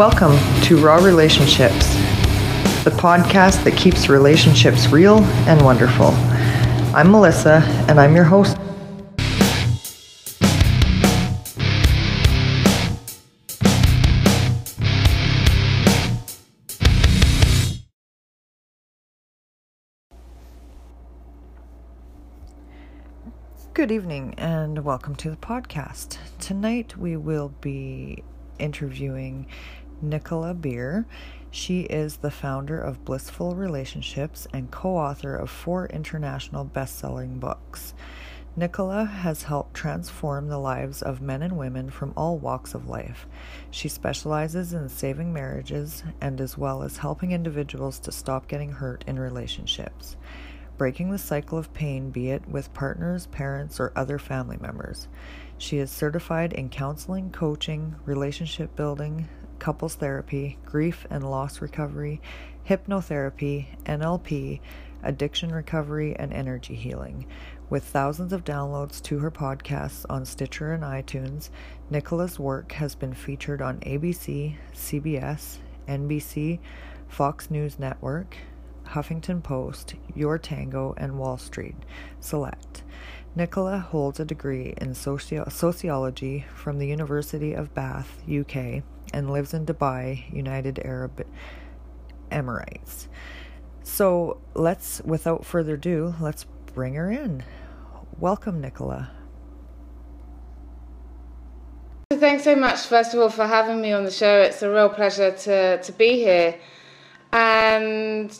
Welcome to Raw Relationships, the podcast that keeps relationships real and wonderful. I'm Melissa, and I'm your host. Good evening and welcome to the podcast. Tonight we will be interviewing Nicola Beer. She is the founder of Blissful Relationships and co author of four international best selling books. Nicola has helped transform the lives of men and women from all walks of life. She specializes in saving marriages and as well as helping individuals to stop getting hurt in relationships breaking the cycle of pain, be it with partners, parents, or other family members. She is certified in counseling, coaching, relationship building, couples therapy, grief and loss recovery, hypnotherapy, NLP, addiction recovery, and energy healing. With thousands of downloads to her podcasts on Stitcher and iTunes, Nicola's work has been featured on ABC, CBS, NBC, Fox News Network, Huffington Post, Your Tango, and Wall Street Select. Nicola holds a degree in socio- sociology from the University of Bath, UK, and lives in Dubai, United Arab Emirates. So let's, without further ado, let's bring her in. Welcome, Nicola. Thanks so much, first of all, for having me on the show. It's a real pleasure to, to be here. And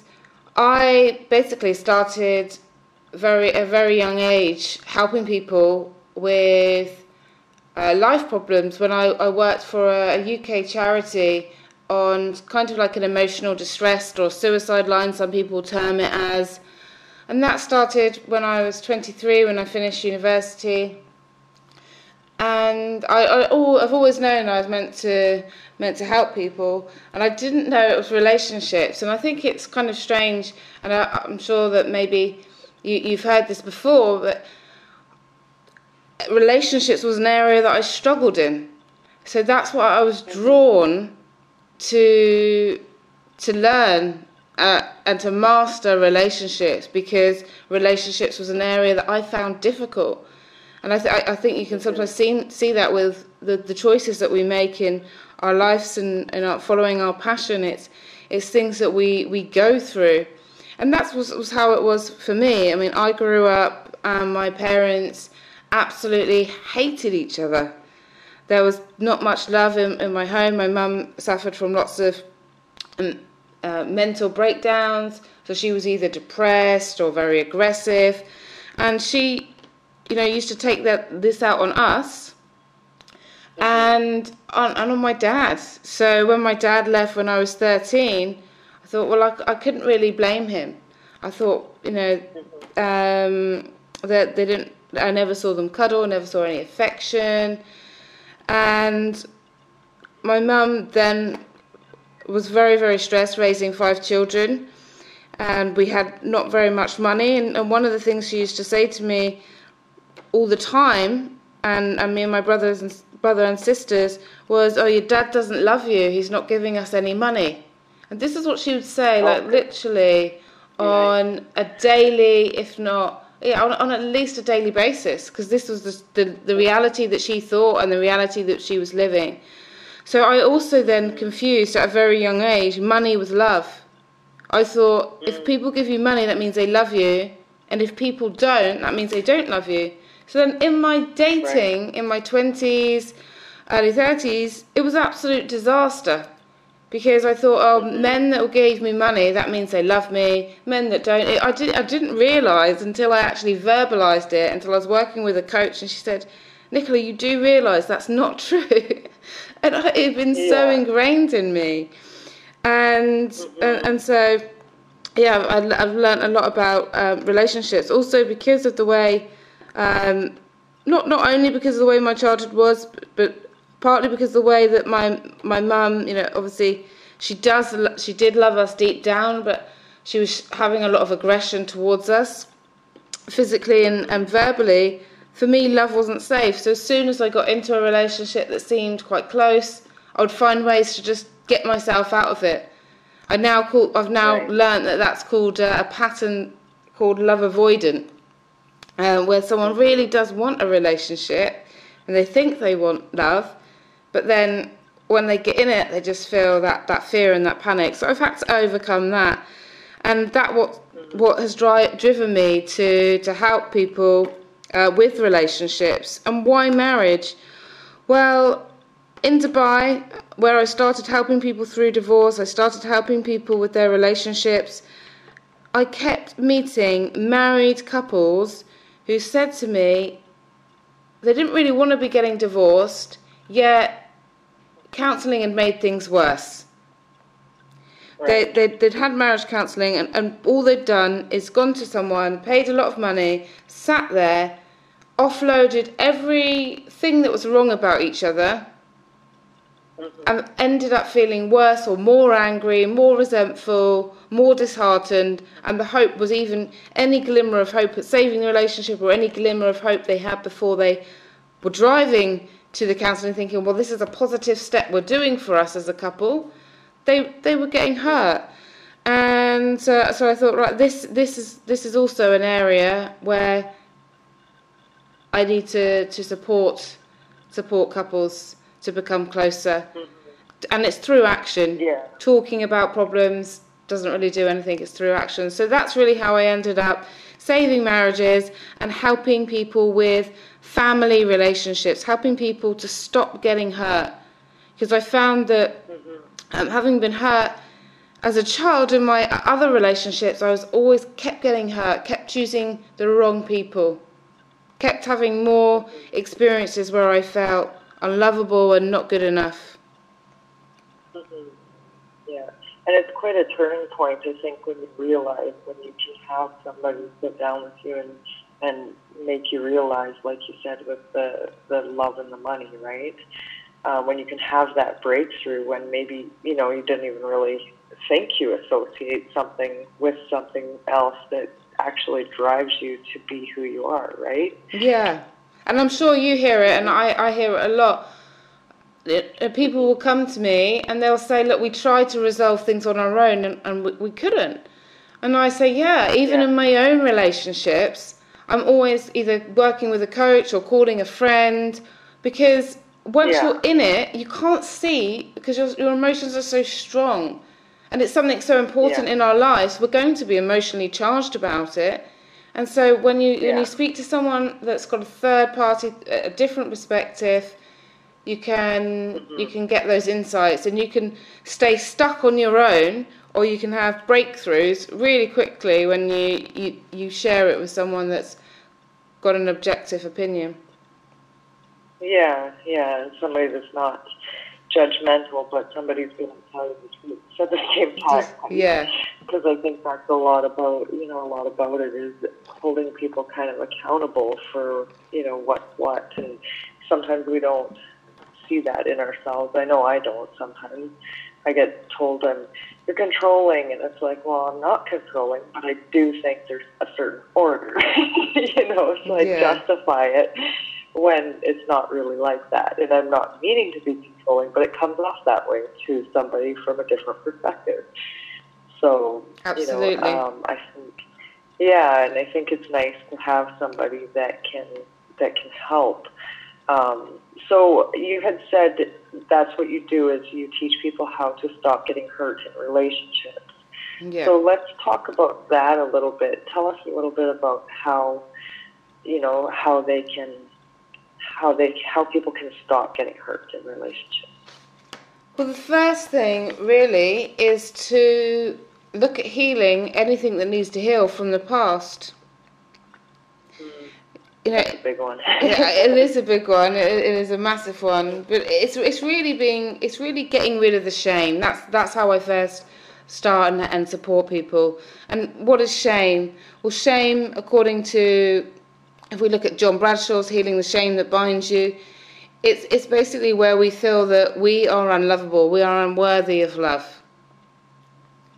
I basically started very a very young age helping people with uh, life problems when I, I worked for a, a, UK charity on kind of like an emotional distress or suicide line some people term it as and that started when I was 23 when I finished university and I, I oh, I've always known I was meant to meant to help people, and I didn't know it was relationships. And I think it's kind of strange, and I, am sure that maybe you, you've heard this before, but relationships was an area that I struggled in. So that's why I was drawn to to learn uh, and to master relationships because relationships was an area that I found difficult. And I, th- I think you can sometimes see, see that with the, the choices that we make in our lives and, and our, following our passion. It's, it's things that we, we go through. And that was, was how it was for me. I mean, I grew up and my parents absolutely hated each other. There was not much love in, in my home. My mum suffered from lots of um, uh, mental breakdowns. So she was either depressed or very aggressive. And she you know, used to take that this out on us and on, and on my dad. So when my dad left when I was 13, I thought, well, I, I couldn't really blame him. I thought, you know, um, that they didn't, I never saw them cuddle, never saw any affection. And my mum then was very, very stressed raising five children. And we had not very much money. And, and one of the things she used to say to me all the time, and, and me and my brothers and brother and sisters was, "Oh, your dad doesn't love you. He's not giving us any money." And this is what she would say, oh, like literally on a daily, if not yeah, on, on at least a daily basis, because this was the, the the reality that she thought and the reality that she was living. So I also then confused at a very young age money with love. I thought if mm. people give you money, that means they love you, and if people don't, that means they don't love you. So then in my dating, right. in my 20s, early 30s, it was absolute disaster. Because I thought, oh, men that gave me money, that means they love me. Men that don't, it, I, did, I didn't realise until I actually verbalised it, until I was working with a coach, and she said, Nicola, you do realise that's not true. and it had been yeah. so ingrained in me. And, mm-hmm. and, and so, yeah, I've, I've learned a lot about um, relationships. Also, because of the way um, not not only because of the way my childhood was, but, but partly because the way that my my mum, you know, obviously she does she did love us deep down, but she was having a lot of aggression towards us, physically and, and verbally. For me, love wasn't safe. So as soon as I got into a relationship that seemed quite close, I would find ways to just get myself out of it. I now call, I've now Right. learned that that's called uh, a pattern called love avoidant, uh, where someone really does want a relationship and they think they want love, but then when they get in it, they just feel that, that fear and that panic. So I've had to overcome that, and that what what has dri- driven me to to help people uh, with relationships and why marriage. Well, in Dubai, where I started helping people through divorce, I started helping people with their relationships. I kept meeting married couples who said to me they didn't really want to be getting divorced, yet counselling had made things worse. Right. They, they, they'd had marriage counselling, and, and all they'd done is gone to someone, paid a lot of money, sat there, offloaded everything that was wrong about each other, mm-hmm. and ended up feeling worse or more angry, more resentful, more disheartened, and the hope was even any glimmer of hope at saving the relationship or any glimmer of hope they had before they were driving to the counselling thinking, well, this is a positive step we're doing for us as a couple. They they were getting hurt, and uh, so I thought, right, this this is this is also an area where I need to to support support couples to become closer, and it's through action. Yeah. Talking about problems doesn't really do anything. It's through action. So that's really how I ended up saving marriages and helping people with family relationships, helping people to stop getting hurt. Because I found that um, having been hurt as a child in my other relationships, I was always kept getting hurt, kept choosing the wrong people, kept having more experiences where I felt unlovable and not good enough. Yeah, and it's quite a turning point, I think, when you realize when you can have somebody sit down with you and and make you realize, like you said, with the the love and the money, right? Uh, when you can have that breakthrough, when maybe you know you didn't even really think you associate something with something else that actually drives you to be who you are, right? Yeah, and I'm sure you hear it, and I, I hear it a lot. It- uh, People will come to me and they'll say, Look, we tried to resolve things on our own and, and we, we couldn't. And I say, Yeah, even Yeah. in my own relationships, I'm always either working with a coach or calling a friend because once Yeah. you're in it, you can't see because your, your emotions are so strong. And it's something so important Yeah. in our lives, we're going to be emotionally charged about it. And so when you when you speak to someone that's got a third party, a different perspective, you can you mm-hmm. can get those insights, and you can stay stuck on your own, or you can have breakthroughs really quickly when you you, you share it with someone that's got an objective opinion. Yeah, yeah, somebody that's not judgmental, but somebody's going to tell you the truth at the same time. Yeah. Because I think that's a lot about, you know, a lot about it is holding people kind of accountable for, you know, what's what. And sometimes we don't see that in ourselves. I know I don't sometimes. I get told I'm, you're controlling, and it's like, well, I'm not controlling, but I do think there's a certain order, you know, so I Yeah. justify it when it's not really like that. And I'm not meaning to be controlling, but it comes off that way to somebody from a different perspective. So, Absolutely. you know, um, I think, yeah, and I think it's nice to have somebody that can that can help. Um, so you had said that's what you do is you teach people how to stop getting hurt in relationships. Yeah. So let's talk about that a little bit. Tell us a little bit about how, you know, how they can, how they, how people can stop getting hurt in relationships. Well, the first thing really is to look at healing anything that needs to heal from the past. You know, That's a big one. yeah, it is a big one. It, it is a massive one. But it's it's really being it's really getting rid of the shame. That's that's how I first start and, and support people. And what is shame? Well, shame, according to if we look at John Bradshaw's healing the shame that binds you, it's it's basically where we feel that we are unlovable, we are unworthy of love,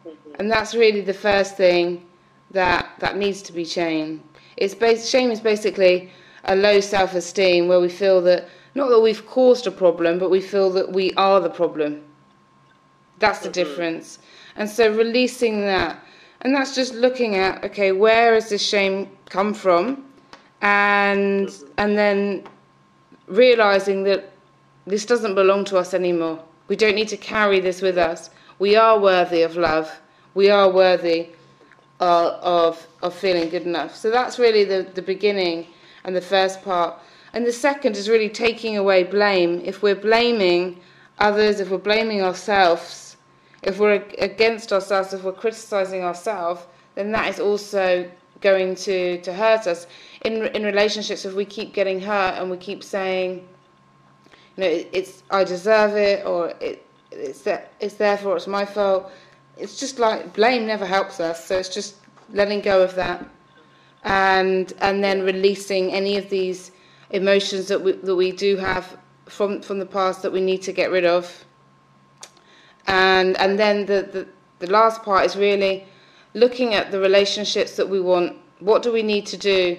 mm-hmm. and that's really the first thing that that needs to be changed. It's based, shame is basically a low self-esteem where we feel that not that we've caused a problem, but we feel that we are the problem. That's the mm-hmm. difference. And so releasing that, and that's just looking at okay, where has this shame come from, and mm-hmm. and then realizing that this doesn't belong to us anymore. We don't need to carry this with us. We are worthy of love. We are worthy of, of, of feeling good enough. So that's really the, the beginning and the first part. And the second is really taking away blame. If we're blaming others, if we're blaming ourselves, if we're against ourselves, if we're criticizing ourselves, then that is also going to, to hurt us. In, in relationships, if we keep getting hurt and we keep saying, you know, it, it's I deserve it, or it, it's it's therefore it's my fault. It's just like blame never helps us. So it's just letting go of that, and and then releasing any of these emotions that we that we do have from from the past that we need to get rid of. And and then the the, the last part is really looking at the relationships that we want. What do we need to do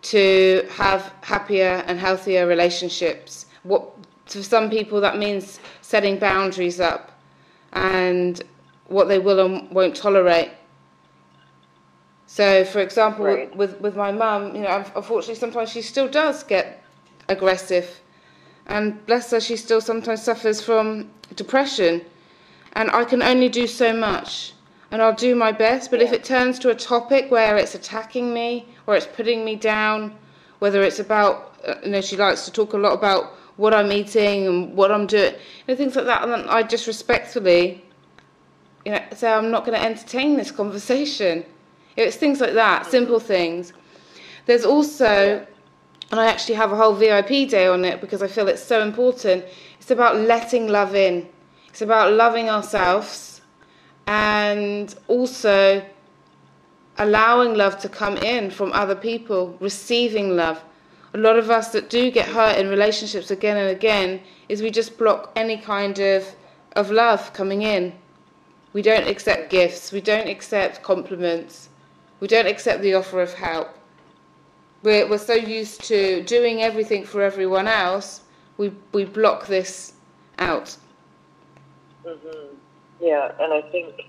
to have happier and healthier relationships? What for some people that means setting boundaries up and what they will and won't tolerate. So, for example, right. with with my mum, you know, unfortunately, sometimes she still does get aggressive, and bless her, she still sometimes suffers from depression, and I can only do so much, and I'll do my best. But yeah. if it turns to a topic where it's attacking me or it's putting me down, whether it's about, uh, you know, she likes to talk a lot about what I'm eating and what I'm doing, and things like that. And I just respectfully, you know, say I'm not going to entertain this conversation. It's things like that, simple things. There's also, and I actually have a whole VIP day on it because I feel it's so important. It's about letting love in. It's about loving ourselves and also allowing love to come in from other people, receiving love a lot of us that do get hurt in relationships again and again is we just block any kind of of love coming in. We don't accept gifts, we don't accept compliments, we don't accept the offer of help. We're, we're so used to doing everything for everyone else, we, we block this out. Mm-hmm. Yeah, and I think,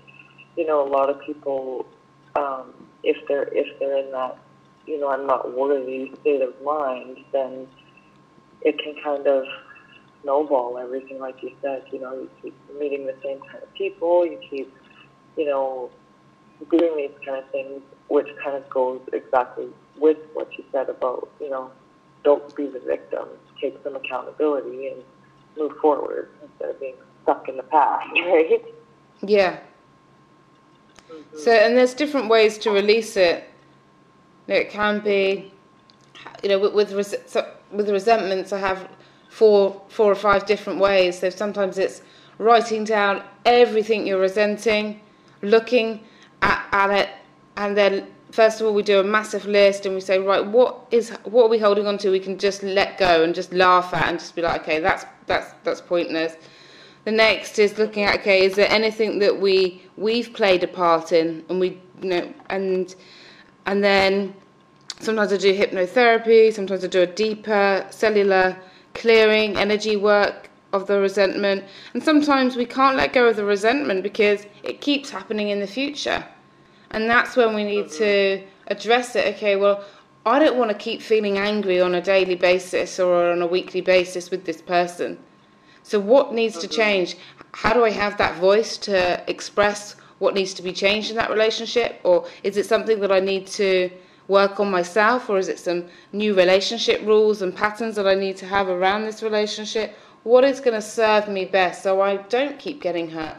you know, a lot of people, um, if they're if they're in that you know, I'm not worthy state of mind, then it can kind of snowball everything, like you said. You know, you keep meeting the same kind of people, you keep, you know, doing these kind of things, which kind of goes exactly with what you said about, you know, don't be the victim, take some accountability and move forward instead of being stuck in the past, right? Yeah. Mm-hmm. So, and there's different ways to release it. It can be, you know, with with, res- with resentments, I have four four or five different ways. So sometimes it's writing down everything you're resenting, looking at, at it, and then first of all we do a massive list and we say right what is what are we holding on to we can just let go and just laugh at and just be like okay that's that's that's pointless the next is looking at okay is there anything that we we've played a part in and we you know and and then sometimes I do hypnotherapy, sometimes I do a deeper cellular clearing, energy work of the resentment. And sometimes we can't let go of the resentment because it keeps happening in the future. And that's when we need to address it. Okay, well, I don't want to keep feeling angry on a daily basis or on a weekly basis with this person. So, what needs to mm-hmm. change? How do I have that voice to express what needs to be changed in that relationship? Or is it something that I need to work on myself, or is it some new relationship rules and patterns that I need to have around this relationship? What is going to serve me best so I don't keep getting hurt?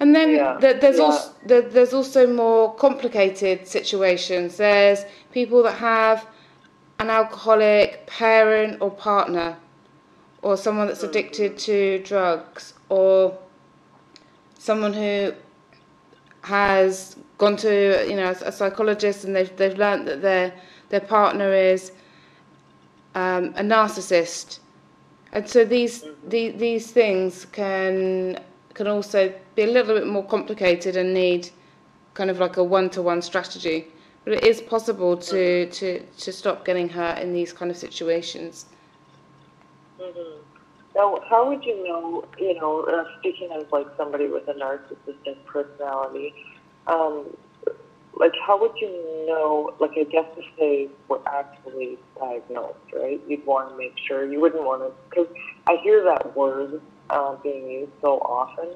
And then yeah. there's yeah. also there's also more complicated situations. There's people that have an alcoholic parent or partner, or someone that's mm. addicted to drugs, or someone who has gone to you know a psychologist and they've they've learned that their their partner is um, a narcissist, and so these the, these things can can also be a little bit more complicated and need kind of like a one to one strategy. But it is possible to, to, to stop getting hurt in these kind of situations. Mm-hmm. Now, how would you know, you know, uh, speaking of like somebody with a narcissistic personality, um, like how would you know, like I guess if they were actually diagnosed, right? You'd want to make sure, you wouldn't want to, because I hear that word uh, being used so often,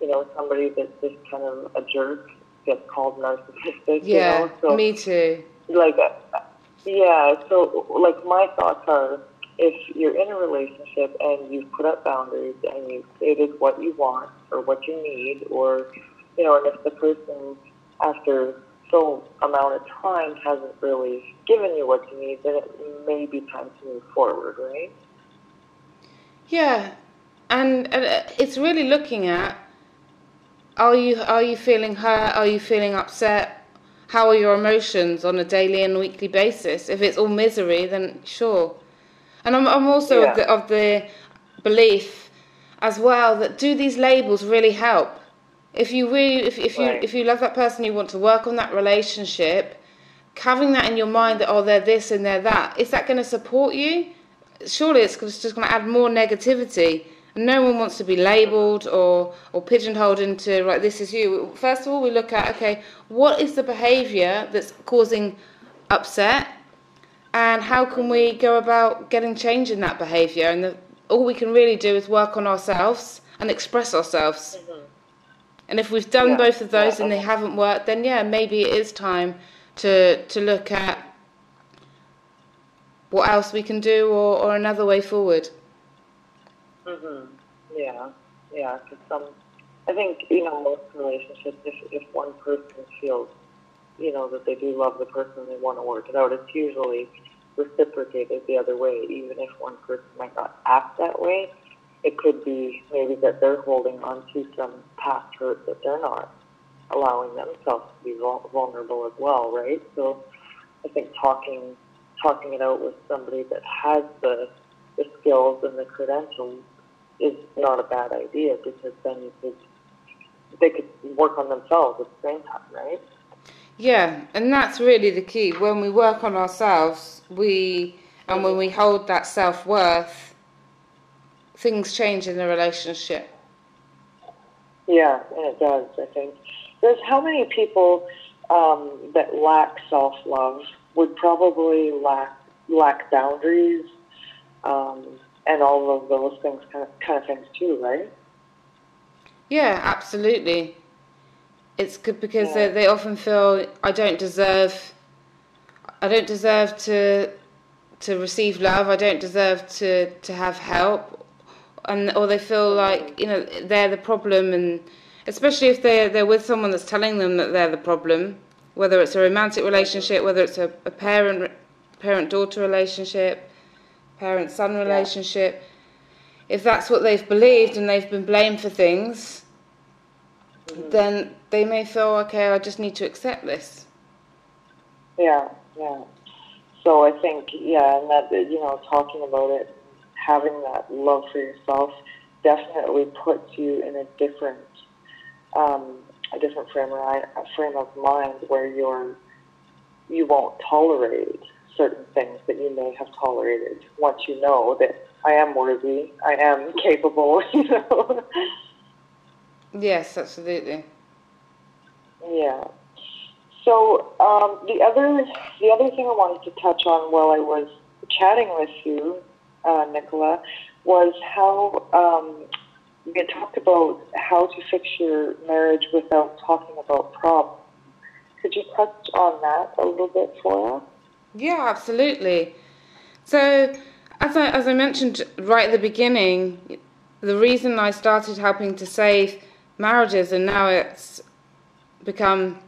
you know, somebody that's just kind of a jerk gets called narcissistic, Yeah, you know? So, me too. like uh, yeah so like my thoughts are if you're in a relationship and you've put up boundaries and you've stated what you want or what you need or you know and if the person after so amount of time hasn't really given you what you need then it may be time to move forward right Yeah, and, uh, it's really looking at are you are you feeling hurt? Are you feeling upset? How are your emotions on a daily and weekly basis? If it's all misery, then sure. And I'm I'm also Yeah. of the of the belief as well that do these labels really help? If you really if, if you Right. if you love that person, you want to work on that relationship, having that in your mind that oh they're this and they're that, is that going to support you? surely it's just going to add more negativity. No one wants to be labelled or, or pigeonholed into, right, this is you. First of all, we look at, okay, what is the behaviour that's causing upset? And how can we go about getting change in that behaviour? And the, all we can really do is work on ourselves and express ourselves. And if we've done Yeah, both of those yeah, and they haven't worked, then yeah, maybe it is time to to look at what else we can do or, or another way forward. Mhm. Yeah, yeah. Because some, I think you know most relationships, if if one person feels, you know, that they do love the person, and they want to work it out. It's usually reciprocated the other way. Even if one person might not act that way, it could be maybe that they're holding on to some past hurt that they're not allowing themselves to be vulnerable as well, right? So, I think talking talking it out with somebody that has the the skills and the credentials is not a bad idea because then you could they could work on themselves at the same time, right? Yeah, and that's really the key. When we work on ourselves, we and when we hold that self worth, things change in the relationship. Yeah, and it does. I think there's how many people um, that lack self love would probably lack lack boundaries um, and all of those things kind of kind of things too, right? Yeah, absolutely. It's good because Yeah. they, they often feel I don't deserve I don't deserve to to receive love. I don't deserve to to have help, and or they feel like you know they're the problem, and especially if they're they're with someone that's telling them that they're the problem, whether it's a romantic relationship, whether it's a, a parent parent daughter relationship, parent son relationship. If that's what they've believed and they've been blamed for things, then they may feel okay. I just need to accept this. Yeah, yeah. So I think, yeah, and that, you know, talking about it, having that love for yourself definitely puts you in a different, um, a different frame of, eye- frame of mind where you're, you won't tolerate certain things that you may have tolerated once you know that I am worthy, I am capable, you know. Yes, absolutely. Yeah. So um, the other the other thing I wanted to touch on while I was chatting with you, uh, Nicola, was how um, we had talked about how to fix your marriage without talking about problems. Could you touch on that a little bit for us? Yeah, absolutely. So, as I as I mentioned right at the beginning, the reason I started helping to save marriages, and now it's become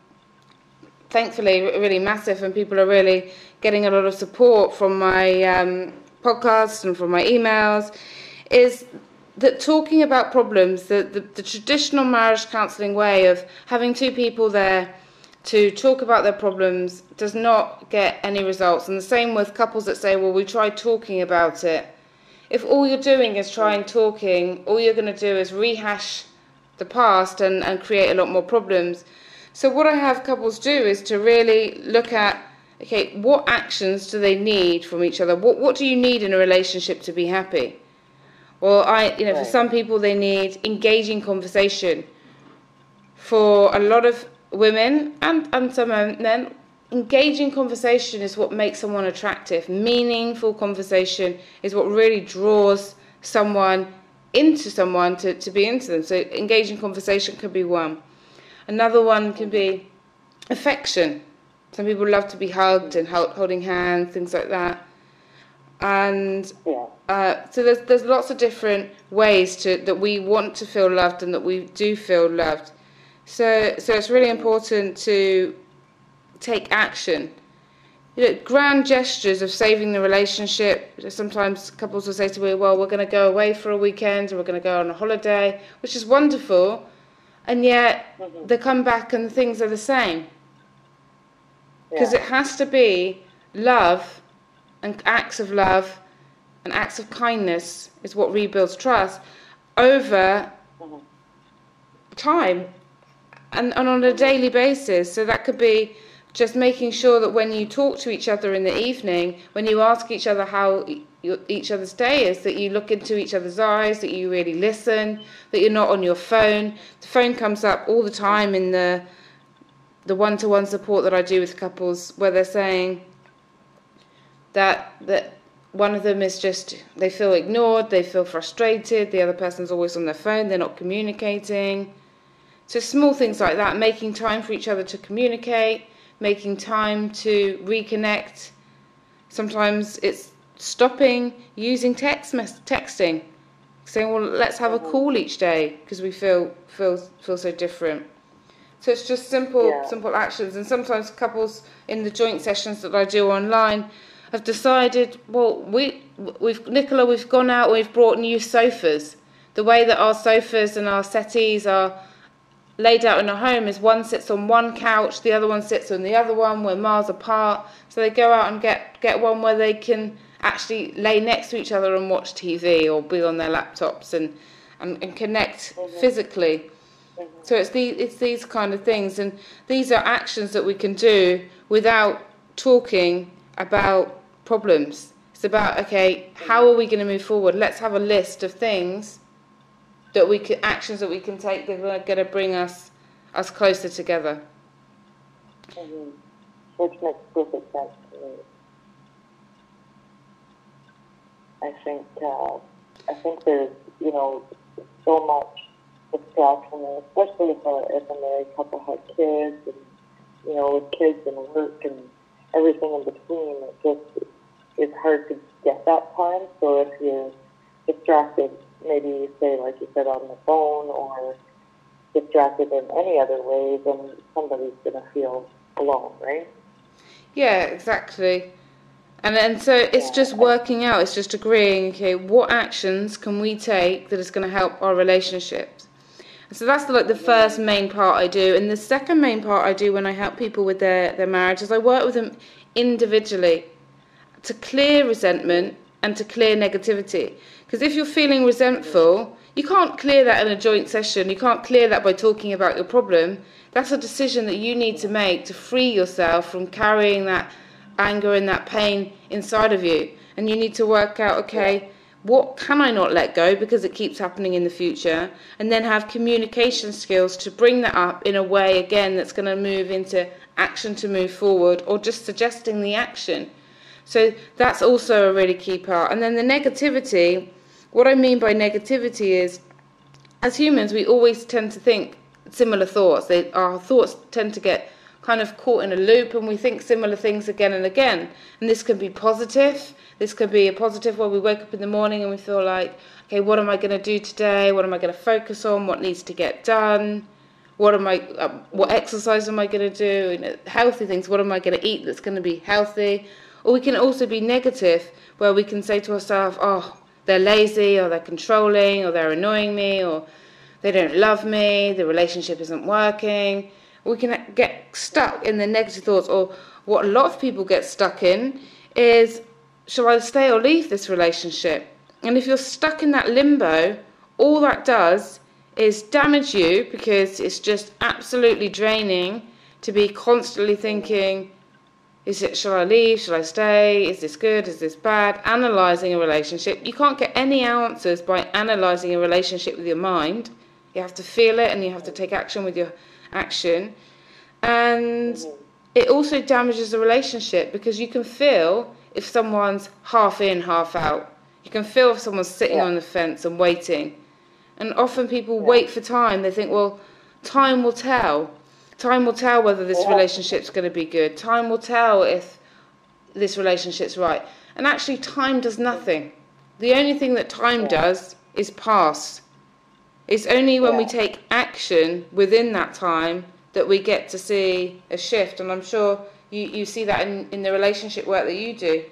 thankfully really massive, and people are really getting a lot of support from my um, podcast and from my emails, is that talking about problems, the, the, the traditional marriage counselling way of having two people there to talk about their problems does not get any results. And the same with couples that say, well, we tried talking about it. If all you're doing is trying talking, all you're going to do is rehash the past and, and create a lot more problems. So, what I have couples do is to really look at okay, what actions do they need from each other? What, what do you need in a relationship to be happy? Well, I, you know, right. for some people they need engaging conversation. For a lot of women and, and some men, engaging conversation is what makes someone attractive. Meaningful conversation is what really draws someone into someone to, to be into them. So engaging conversation could be one. Another one can be affection. Some people love to be hugged and holding hands, things like that. And uh, so there's there's lots of different ways to that we want to feel loved and that we do feel loved. So so it's really important to take action. You know, grand gestures of saving the relationship. Sometimes couples will say to me, "Well, we're going to go away for a weekend, or we're going to go on a holiday," which is wonderful, and yet mm-hmm. they come back and things are the same. Because yeah. it has to be love and acts of love and acts of kindness is what rebuilds trust over mm-hmm. time and, and on a daily basis. So that could be just making sure that when you talk to each other in the evening, when you ask each other how each other's day is, that you look into each other's eyes, that you really listen, that you're not on your phone. The phone comes up all the time in the the one-to-one support that I do with couples, where they're saying that that one of them is just they feel ignored, they feel frustrated, the other person's always on their phone, they're not communicating. So small things like that, making time for each other to communicate making time to reconnect. Sometimes it's stopping using text mess- texting, saying, "Well, let's have a call each day because we feel feel feel so different." So it's just simple yeah. simple actions, and sometimes couples in the joint sessions that I do online have decided, well, we we've Nicola, we've gone out, we've brought new sofas. The way that our sofas and our settees are laid out in a home is one sits on one couch, the other one sits on the other one. We're miles apart, so they go out and get get one where they can actually lay next to each other and watch TV or be on their laptops and and, and connect mm-hmm. physically. Mm-hmm. So it's these it's these kind of things, and these are actions that we can do without talking about problems. It's about okay, how are we going to move forward? Let's have a list of things that we can actions that we can take that are going to bring us us closer together. Mm-hmm. Which makes perfect sense to me. I think uh, I think there's you know so much distraction, especially if a, if a married couple has kids and you know with kids and work and everything in between. It just it's hard to get that time. So if you're distracted maybe say, like you said, on the phone or distracted in any other way, then somebody's going to feel alone, right? Yeah, exactly. And then so it's yeah. just working out, it's just agreeing, okay, what actions can we take that is going to help our relationships? So that's the, like the mm-hmm. first main part I do, and the second main part I do when I help people with their their marriage is I work with them individually to clear resentment and to clear negativity. Because if you're feeling resentful, you can't clear that in a joint session. You can't clear that by talking about your problem. That's a decision that you need to make to free yourself from carrying that anger and that pain inside of you. And you need to work out, okay, what can I not let go because it keeps happening in the future? And then have communication skills to bring that up in a way, again, that's going to move into action to move forward or just suggesting the action. So that's also a really key part. And then the negativity what I mean by negativity is, as humans, we always tend to think similar thoughts. They, our thoughts tend to get kind of caught in a loop and we think similar things again and again. And this can be positive. This could be a positive where we wake up in the morning and we feel like, okay, what am I going to do today? What am I going to focus on? What needs to get done? What am I? Uh, what exercise am I going to do? You know, healthy things. What am I going to eat that's going to be healthy? Or we can also be negative, where we can say to ourselves, "Oh, they're lazy or they're controlling or they're annoying me or they don't love me, the relationship isn't working. We can get stuck in the negative thoughts, or what a lot of people get stuck in is shall I stay or leave this relationship? And if you're stuck in that limbo, all that does is damage you because it's just absolutely draining to be constantly thinking, Is it, shall I leave? Shall I stay? Is this good? Is this bad? Analysing a relationship. You can't get any answers by analysing a relationship with your mind. You have to feel it and you have to take action with your action. And it also damages the relationship because you can feel if someone's half in, half out. You can feel if someone's sitting Yeah. on the fence and waiting. And often people Yeah. wait for time. They think, well, time will tell. Time will tell whether this relationship's going to be good. Time will tell if this relationship's right. And actually, time does nothing. The only thing that time does is pass. It's only when we take action within that time that we get to see a shift. And I'm sure you, you see that in, in the relationship work that you do.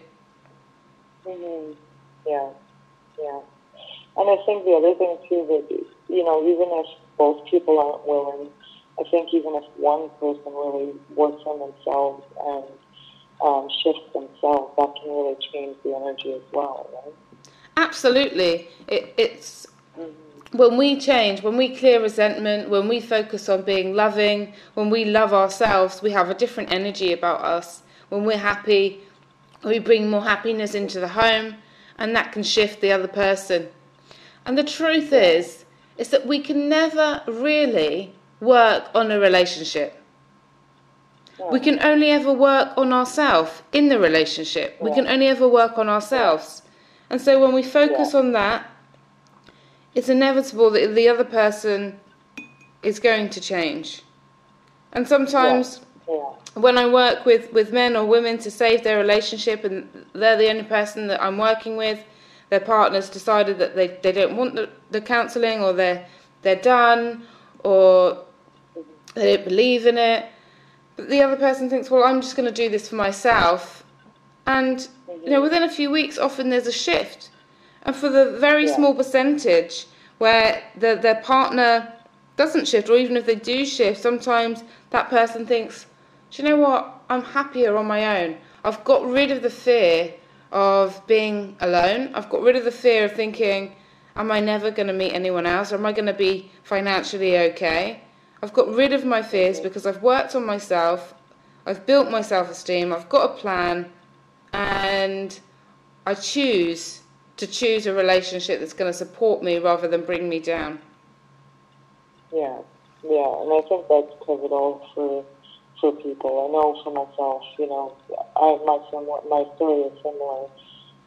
hmm Yeah, yeah. And I think the other thing too that you know, even if both people aren't willing, I think even if one person really works on themselves and um, shifts themselves, that can really change the energy as well, right? Absolutely. It, it's when we change, when we clear resentment, when we focus on being loving, when we love ourselves, we have a different energy about us. When we're happy, we bring more happiness into the home, and that can shift the other person. And the truth is, is that we can never really work on a relationship. We can only ever work on ourselves in the relationship. We can only ever work on ourselves. And so when we focus Yeah. on that, it's inevitable that the other person is going to change. And sometimes Yeah, when I work with, with men or women to save their relationship and they're the only person that I'm working with, their partner's decided that they, they don't want the, the counselling or they're, they're done or they don't believe in it. But the other person thinks, well, I'm just going to do this for myself. And, you know, within a few weeks, often there's a shift. And for the very Yeah. small percentage where the, their partner doesn't shift, or even if they do shift, sometimes that person thinks, do you know what? I'm happier on my own. I've got rid of the fear of being alone. I've got rid of the fear of thinking, am I never going to meet anyone else? Or am I going to be financially okay? I've got rid of my fears because I've worked on myself. I've built my self esteem. I've got a plan. And I choose to choose a relationship that's going to support me rather than bring me down. yeah, yeah. And I think that's pivotal for for people. I know for myself, you know, I my my story is similar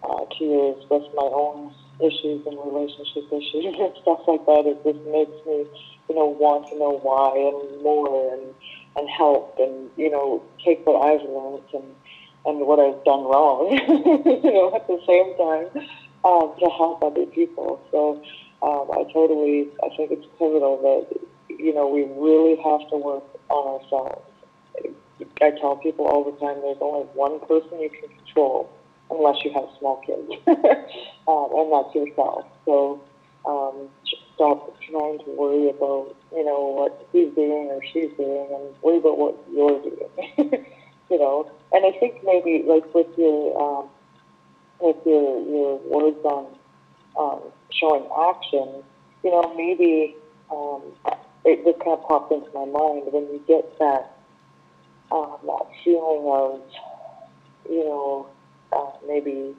uh, to yours with my own issues and relationship issues and stuff like that. It just makes me, you know, want to know why and more and and help and you know take what I've learned and and what I've done wrong, you know, at the same time um, to help other people. So um, I totally, I think it's pivotal that you know we really have to work on ourselves. I tell people all the time, there's only one person you can control unless you have small kids, um, and that's yourself. So um, stop trying to worry about you know what he's doing or she's doing, and worry about what you're doing. you know, and I think maybe like with your um, with your your words on um, showing action, you know, maybe um, it just kind of popped into my mind when you get that um, that feeling of, you know, uh, maybe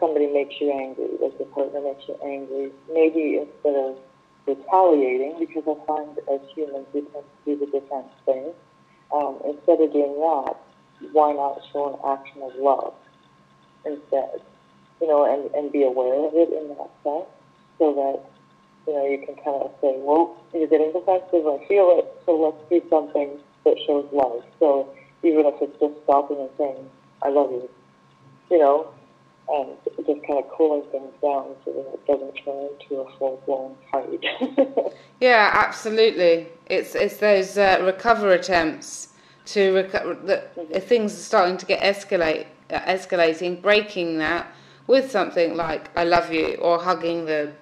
somebody makes you angry, like your partner makes you angry. Maybe instead of retaliating, because I find as humans we tend to do the defense thing, um, instead of doing that, why not show an action of love instead? You know, and, and be aware of it in that sense, so that you know you can kind of say, well, you're getting defensive. I feel it, so let's do something that shows love. So even if it's just stopping and saying, "I love you," you know, and just kind of cooling things down so that it doesn't turn into a full blown fight. Yeah, absolutely. It's it's those uh, recover attempts to recover that if things are starting to get escalate uh, escalating, breaking that with something like "I love you" or hugging them,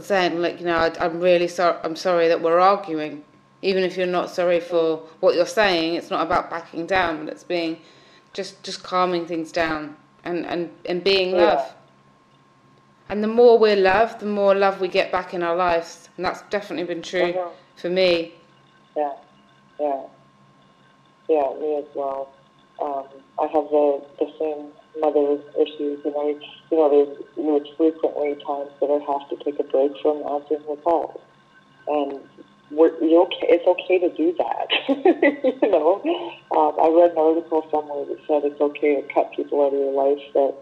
saying like you know I, I'm really sorry. I'm sorry that we're arguing. Even if you're not sorry for what you're saying, it's not about backing down, but it's being just just calming things down and and and being Yeah. love. And the more we're loved, the more love we get back in our lives. And that's definitely been true Mhm. for me. yeah, yeah, yeah, me as well. Um, I have the the same mother issues, and I, you know, there's there's frequently times that I have to take a break from answering the calls, and okay. It's okay to do that. you know, um, I read an article somewhere that said it's okay to cut people out of your life that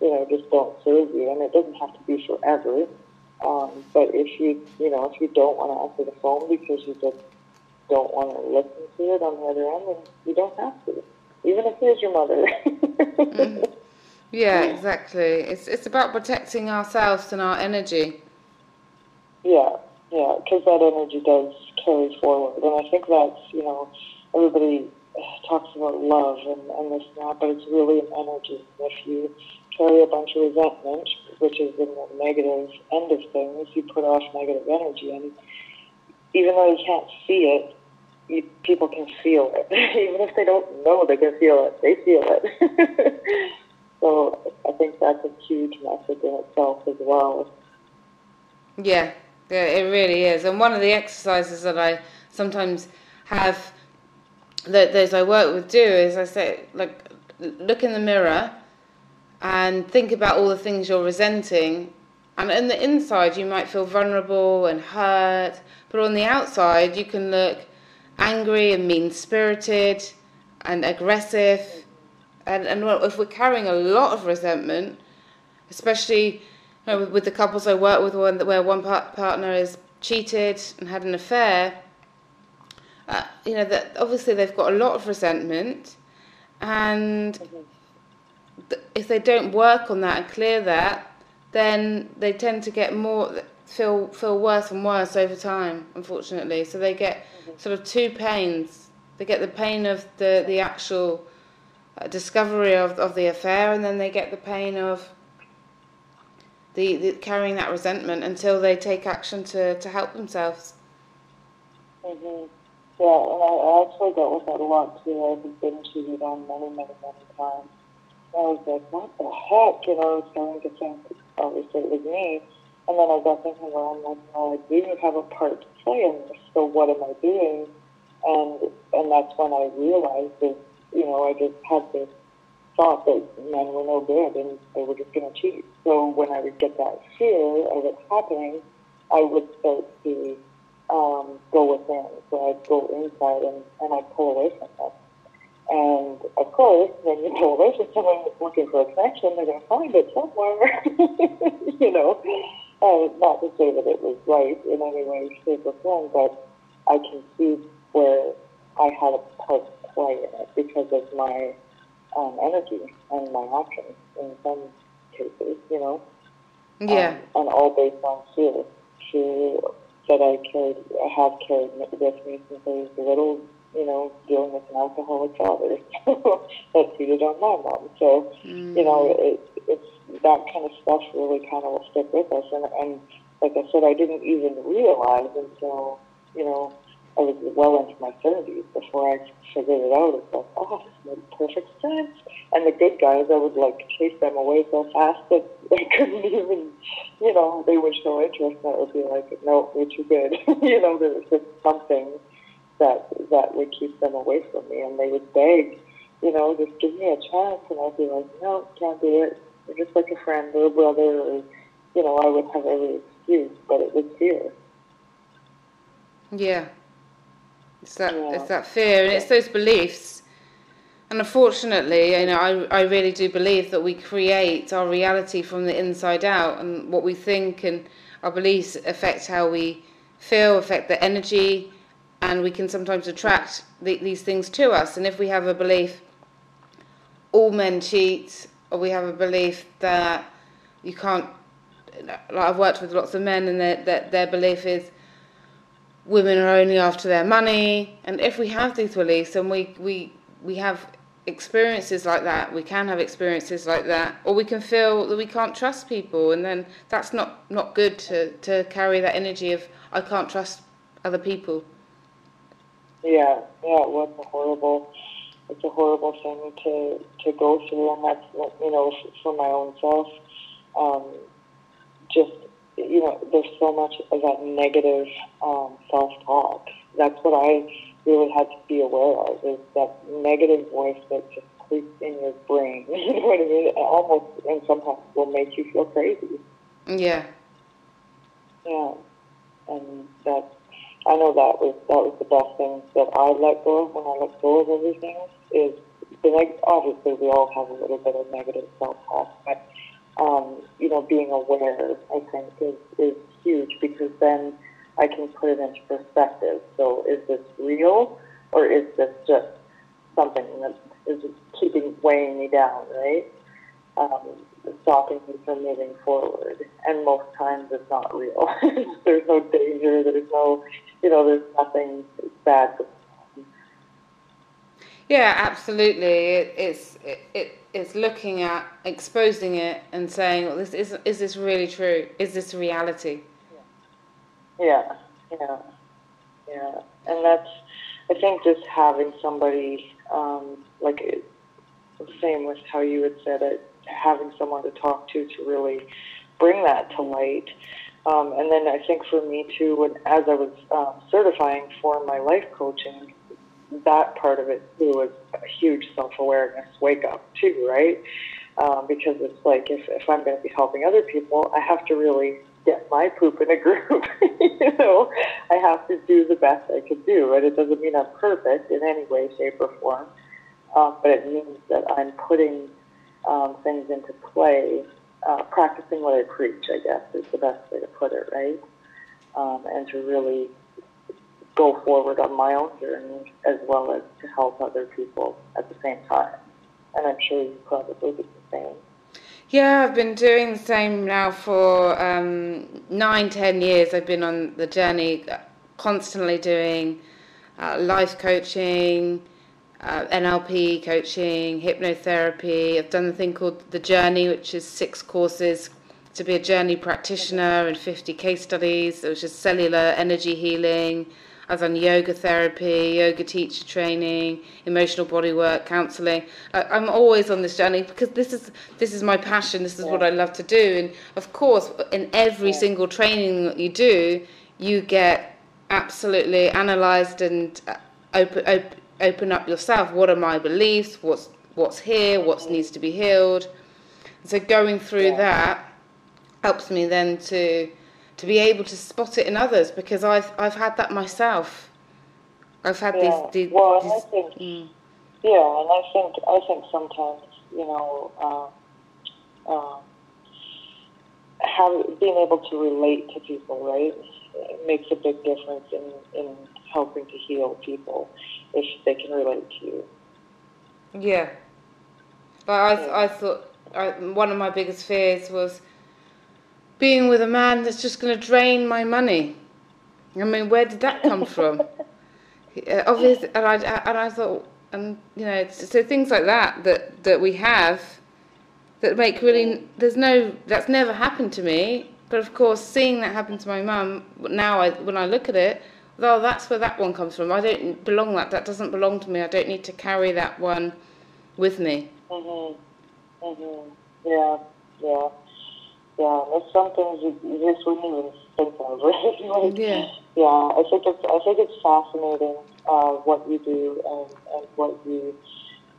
you know just don't serve you, and it doesn't have to be forever. Um, but if you, you know, if you don't want to answer the phone because you just don't want to listen to it on the other end, then you don't have to, even if it is your mother. mm. Yeah, exactly. It's it's about protecting ourselves and our energy. Yeah, yeah, because that energy does carry forward, and I think that's you know everybody talks about love and, and this and that, but it's really an energy. If you carry a bunch of resentment, which is the negative end of things, you put off negative energy, and even though you can't see it, you, people can feel it. even if they don't know they can feel it, they feel it. so I think that's a huge message in itself as well. Yeah, yeah, it really is. And one of the exercises that I sometimes have that those I work with do is I say, like, look in the mirror and think about all the things you're resenting. And in the inside, you might feel vulnerable and hurt, but on the outside, you can look angry and mean spirited and aggressive. And, and if we're carrying a lot of resentment, especially know, with, with, the couples I work with, one where one part, partner is cheated and had an affair, uh, you know that obviously they've got a lot of resentment, and if they don't work on that and clear that, then they tend to get more feel feel worse and worse over time. Unfortunately, so they get sort of two pains. They get the pain of the the actual uh, discovery of of the affair, and then they get the pain of the, the, carrying that resentment until they take action to, to help themselves. Mm-hmm. Yeah, and I, I actually dealt with that a lot too. I've been cheated on many, many, many times. I was like, what the heck? You know, I was starting to think, obviously, it was me. And then I got thinking, well, I'm like, well, I do have a part to play in this, so what am I doing? And and that's when I realized that, you know, I just had this thought that men were no good and they were just going to cheat. So when I would get that fear of it happening, I would start to um, go within. So I'd go inside and, and I'd pull away from them. And of course, when you pull away from someone looking for a connection, they're going to find it somewhere. you know, uh, not to say that it was right in any way, shape, or form, but I can see where I had a part to play in it because of my um, energy and my actions in some cases, you know. Yeah. Um, and all based on fear. Fear that I carried, I have carried with me since I was little, you know, dealing with an alcoholic father that cheated on my mom. So, mm. you know, mm. it, it's that kind of stuff really kind of will stick with us. And, and like I said, I didn't even realize until, you know, I was well into my 30s before I figured it out. It's like, oh, this made perfect sense. And the good guys, I would like chase them away so fast that they couldn't even, you know, they would show interest. And I would be like, no, you're too good. you know, there was just something that that would keep them away from me, and they would beg, you know, just give me a chance, and I'd be like, no, can't do it. You're just like a friend or a brother, or you know, I would have every excuse, but it was fear. Yeah. It's that it's that fear and it's those beliefs. And unfortunately, you know, I, I really do believe that we create our reality from the inside out and what we think and our beliefs affect how we feel, affect the energy, and we can sometimes attract the, these things to us. And if we have a belief, all men cheat, or we have a belief that you can't, like I've worked with lots of men, and their, their, their belief is women are only after their money. And if we have these beliefs and we, we, we have experiences like that, we can have experiences like that, or we can feel that we can't trust people, and then that's not, not good to, to carry that energy of I can't trust other people. Yeah, yeah, was a horrible, it's a horrible thing to, to go through, and that's, you know, for my own self, um, just you know, there's so much of that negative um, self-talk. That's what I really had to be aware of is that negative voice that just creeps in your brain. you know what I mean? It almost, and sometimes will make you feel crazy. Yeah. Yeah. And that, I know that was that was the best thing that I let go of when I let go of everything is the neg- obviously we all have a little bit of negative self talk, but um, you know, being aware I think is, is huge because then I can put it into perspective. So is this real or is this just something that is just keeping weighing me down, right? Um, stopping me from moving forward. And most times it's not real. there's no danger. There's no, you know, there's nothing bad. Yeah, absolutely. It, it's it, it, it's looking at exposing it and saying, well, this is is this really true? Is this reality? Yeah, yeah, yeah. And that's, I think, just having somebody um, like it, same with how you had said it, having someone to talk to to really bring that to light. Um, and then I think for me too, when as I was um, certifying for my life coaching, that part of it too was a huge self awareness wake up too, right? Um, because it's like if, if I'm going to be helping other people, I have to really get my poop in a group. you know, I have to do the best I can do, and it doesn't mean I'm perfect in any way, shape, or form. Um, but it means that I'm putting um, things into play, uh, practicing what I preach. I guess is the best way to put it, right? Um, and to really go forward on my own journey as well as to help other people at the same time. And I'm sure you probably do the same. Yeah, I've been doing the same now for um, nine, ten years. I've been on the journey, constantly doing uh, life coaching, uh, NLP coaching, hypnotherapy. I've done the thing called The Journey, which is six courses to be a journey practitioner and 50 case studies, which is cellular energy healing. I've done yoga therapy, yoga teacher training, emotional body work, counselling. I'm always on this journey because this is this is my passion. This is yeah. what I love to do. And of course, in every yeah. single training that you do, you get absolutely analysed and uh, open, open open up yourself. What are my beliefs? What's what's here? What needs to be healed? So going through yeah. that helps me then to to be able to spot it in others because I've I've had that myself. I've had yeah. these, these. Well, these, I think, mm. yeah, and I think I think sometimes you know, uh, uh, have being able to relate to people, right, it makes a big difference in in helping to heal people if they can relate to you. Yeah, but I yeah. I thought I, one of my biggest fears was being with a man that's just going to drain my money. I mean, where did that come from? Uh, obviously, and I and I thought, and you know, so things like that that that we have that make really there's no that's never happened to me. But of course, seeing that happen to my mum now, I when I look at it, well, that's where that one comes from. I don't belong that. That doesn't belong to me. I don't need to carry that one with me. Mhm. Mhm. Yeah. Yeah. Yeah, there's some things you, you just wouldn't even think of, right? like, yeah. Yeah, I think it's I think it's fascinating uh, what you do and, and what you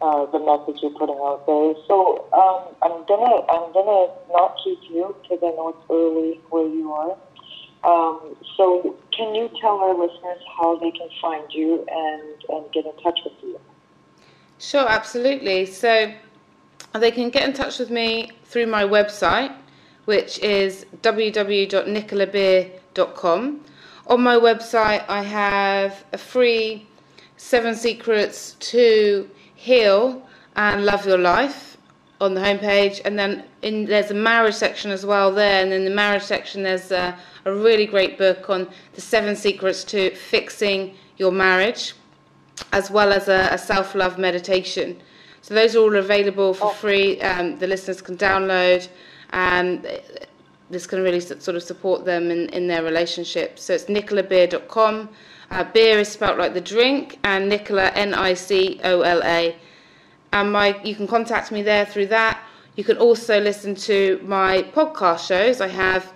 uh, the message you're putting out there. So um, I'm gonna I'm gonna not keep you because I know it's early where you are. Um, so can you tell our listeners how they can find you and and get in touch with you? Sure, absolutely. So they can get in touch with me through my website which is www.nicolabeer.com. On my website, I have a free seven secrets to heal and love your life on the homepage, and then in, there's a marriage section as well there. And in the marriage section, there's a, a really great book on the seven secrets to fixing your marriage, as well as a, a self love meditation. So those are all available for free. Um, the listeners can download and this can really sort of support them in, in their relationship. So it's nicolabeer.com. Uh, beer is spelt like the drink, and Nicola, N I C O L A. And my, you can contact me there through that. You can also listen to my podcast shows. I have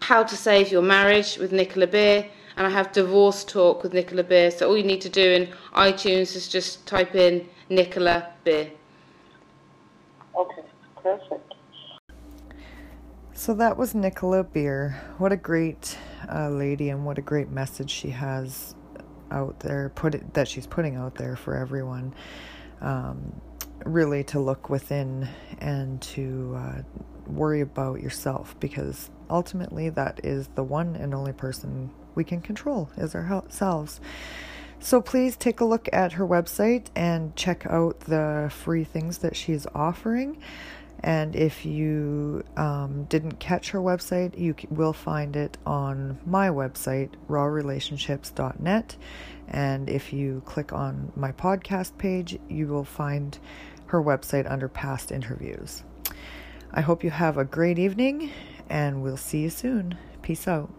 How to Save Your Marriage with Nicola Beer, and I have divorce talk with Nicola Beer. So all you need to do in iTunes is just type in Nicola Beer. Okay, perfect. So that was Nicola Beer. What a great uh, lady, and what a great message she has out there. Put it that she's putting out there for everyone. Um, really, to look within and to uh, worry about yourself, because ultimately that is the one and only person we can control is ourselves. So please take a look at her website and check out the free things that she's offering. And if you um, didn't catch her website, you will find it on my website, rawrelationships.net. And if you click on my podcast page, you will find her website under past interviews. I hope you have a great evening, and we'll see you soon. Peace out.